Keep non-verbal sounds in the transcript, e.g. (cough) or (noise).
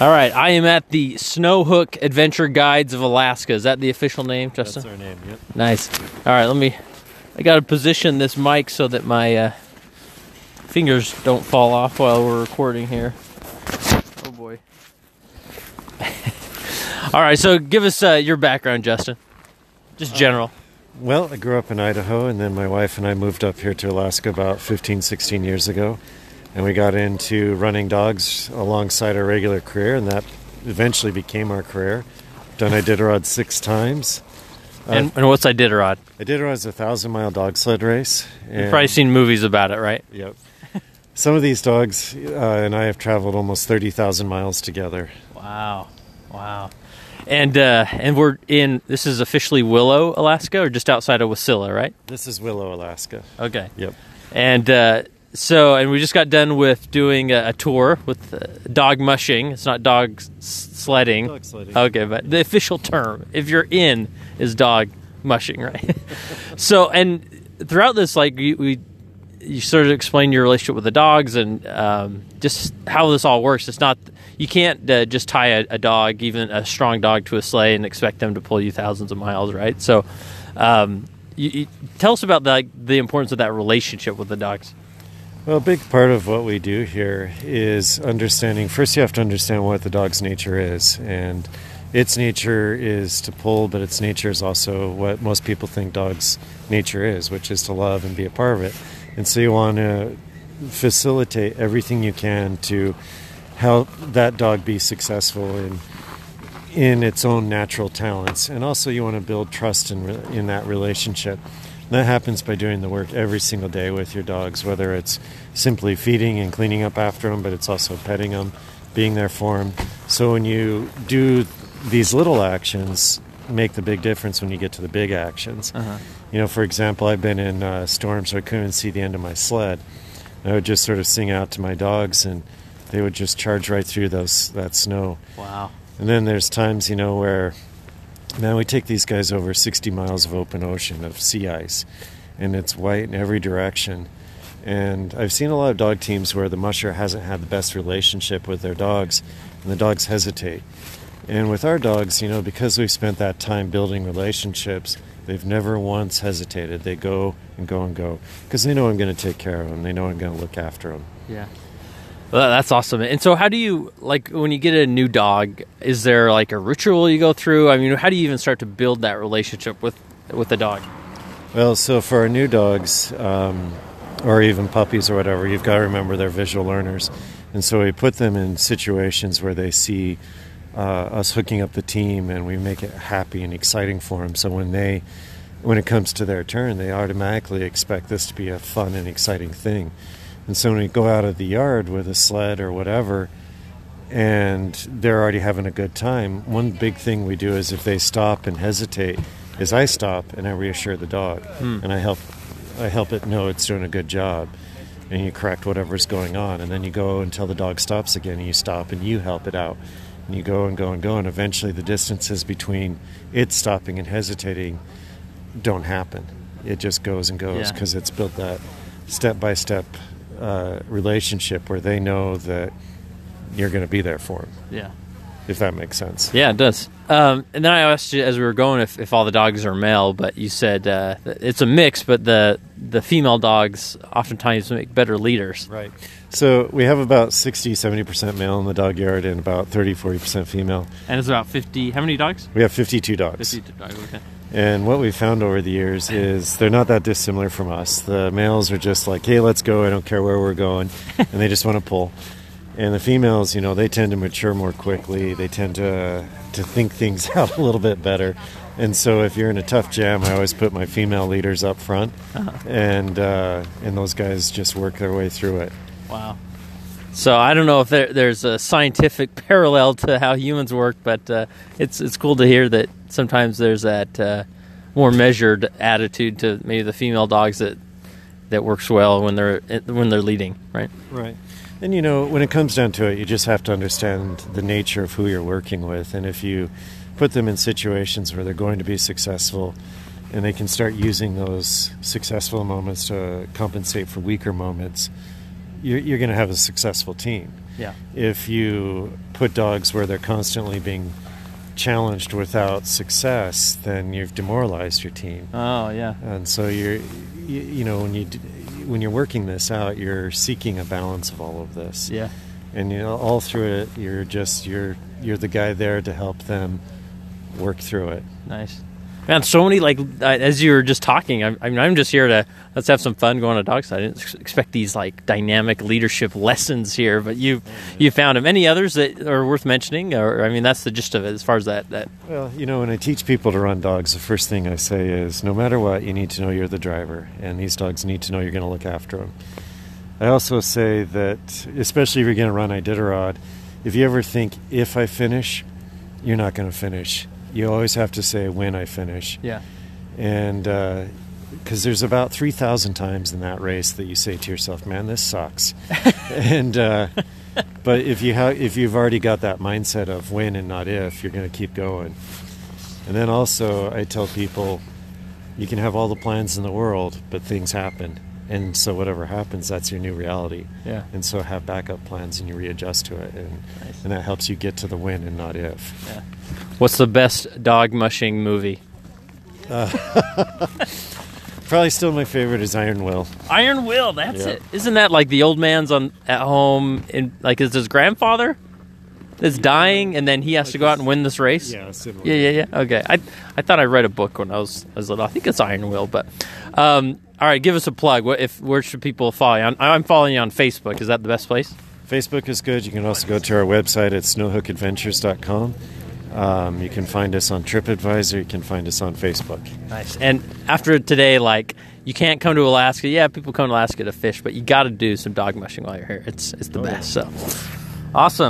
All right, I am at the Snowhook Adventure Guides of Alaska. Is that the official name, Justin? That's our name. Yep. Nice. All right, let me. I got to position this mic so that my uh, fingers don't fall off while we're recording here. Oh boy. (laughs) All right, so give us uh, your background, Justin. Just general. Well, I grew up in Idaho, and then my wife and I moved up here to Alaska about 15, 16 years ago. And we got into running dogs alongside our regular career, and that eventually became our career. Done Iditarod six times. and, and what's Iditarod? Iditarod is a thousand mile dog sled race. You've probably seen movies about it, right? Yep. Some of these dogs uh, and I have traveled almost 30,000 miles together. Wow, wow. And uh, and we're in. This is officially Willow, Alaska, or just outside of Wasilla, right? This is Willow, Alaska. Okay. Yep. And uh, so, and we just got done with doing a, a tour with uh, dog mushing. It's not dog s- sledding. Dog sledding. Okay, but the official term, if you're in, is dog mushing, (laughs) right? so, and throughout this, like you, we, you sort of explain your relationship with the dogs and um, just how this all works. It's not you can't uh, just tie a, a dog, even a strong dog, to a sleigh and expect them to pull you thousands of miles, right? So, um, you, you, tell us about the, like, the importance of that relationship with the dogs. Well, a big part of what we do here is understanding. First, you have to understand what the dog's nature is, and its nature is to pull, but its nature is also what most people think dogs' nature is, which is to love and be a part of it. And so, you want to facilitate everything you can to help that dog be successful in in its own natural talents, and also you want to build trust in in that relationship. That happens by doing the work every single day with your dogs, whether it's simply feeding and cleaning up after them, but it's also petting them, being there for them. So when you do these little actions, make the big difference when you get to the big actions. You know, for example, I've been in uh, storms where I couldn't see the end of my sled. I would just sort of sing out to my dogs, and they would just charge right through those that snow. Wow. And then there's times, you know, where now we take these guys over 60 miles of open ocean of sea ice, and it's white in every direction. And I've seen a lot of dog teams where the musher hasn't had the best relationship with their dogs, and the dogs hesitate. And with our dogs, you know, because we've spent that time building relationships, they've never once hesitated. They go and go and go because they know I'm going to take care of them. They know I'm going to look after them. Yeah. Well, that's awesome. And so, how do you like when you get a new dog? Is there like a ritual you go through? I mean, how do you even start to build that relationship with with the dog? Well, so for our new dogs, um, or even puppies or whatever, you've got to remember they're visual learners. And so we put them in situations where they see uh, us hooking up the team and we make it happy and exciting for them. So when they, when it comes to their turn, they automatically expect this to be a fun and exciting thing. And so when we go out of the yard with a sled or whatever, and they're already having a good time, one big thing we do is if they stop and hesitate, is I stop and I reassure the dog, hmm. and I help, I help it know it's doing a good job, and you correct whatever's going on, and then you go until the dog stops again, and you stop and you help it out, and you go and go and go, and eventually the distances between it stopping and hesitating don't happen. It just goes and goes Yeah. because it's built that step by step relationship where they know that you're going to be there for them, Yeah. if that makes sense. Yeah, it does. Um, and then I asked you as we were going if, if all the dogs are male, but you said uh, it's a mix, but the the female dogs oftentimes make better leaders. Right. So we have about 60, 70% male in the dog yard and about 30, 40% female. And it's about fifty. How many dogs? We have 52 dogs. Fifty dogs. Okay. And what we found over the years is they're not that dissimilar from us. The males are just like, hey, let's go. I don't care where we're going. (laughs) and they just want to pull. And the females, you know, they tend to mature more quickly. They tend to to think things (laughs) out a little bit better. And so, if you're in a tough jam, I always put my female leaders up front, and uh, and those guys just work their way through it. Wow. So I don't know if there, there's a scientific (laughs) parallel to how humans work, but uh, it's it's cool to hear that sometimes there's that uh, more measured attitude to maybe the female dogs that that works well when they're when they're leading, right? Right. And you know, when it comes down to it, you just have to understand the nature of who you're working with. And if you put them in situations where they're going to be successful and they can start using those successful moments to compensate for weaker moments, you're, you're going to have a successful team. Yeah. If you put dogs where they're constantly being challenged without success, then you've demoralized your team. Oh yeah. And so you're, you, you know, when you when you're working this out, you're seeking a balance of all of this. Yeah. And you know, all through it, you're just you're you're the guy there to help them work through it. Nice. Man, so many like as you were just talking. I'm, I mean, I'm just here to let's have some fun going to dog side. I didn't expect these like dynamic leadership (laughs) lessons here, but you you found them. Any others that are worth mentioning? Or I mean, that's the gist of it as far as that that. Well, you know, when I teach people to run dogs, the first thing I say is no matter what, you need to know you're the driver, and these dogs need to know you're going to look after them. I also say that, especially if you're going to run Iditarod, if you ever think if I finish, you're not going to finish. You always have to say when I finish. Yeah. And because there's about 3,000 times in that race that you say to yourself, man, this sucks. (laughs) and, uh, but if you have, if you've already got that mindset of when and not if, you're going to keep going. And then also, I tell people, you can have all the plans in the world, but things happen. And so whatever happens, that's your new reality. Yeah. And so have backup plans and you readjust to it. And, Nice. and that helps you get to the win and not if. Yeah. What's the best dog mushing movie? Uh, (laughs) probably still my favorite is Iron Will. Iron Will. That's Yeah. it. Isn't that like the old man's on at home? In like, is his grandfather is dying, and then he has to go out and win this race? Yeah, similar. Yeah, yeah, yeah. Okay. I I thought I read a book when I was I was little. I think it's Iron Will, but um, all right. Give us a plug. What if where should people follow you? I'm, I'm following you on Facebook. Is that the best place? Facebook is good. You can also go to our website at snowhookadventures.com. Um, you can find us on TripAdvisor. You can find us on Facebook. Nice. And after today, like you can't come to Alaska. Yeah, people come to Alaska to fish, but you got to do some dog mushing while you're here. It's it's the Oh, yeah. best. So awesome.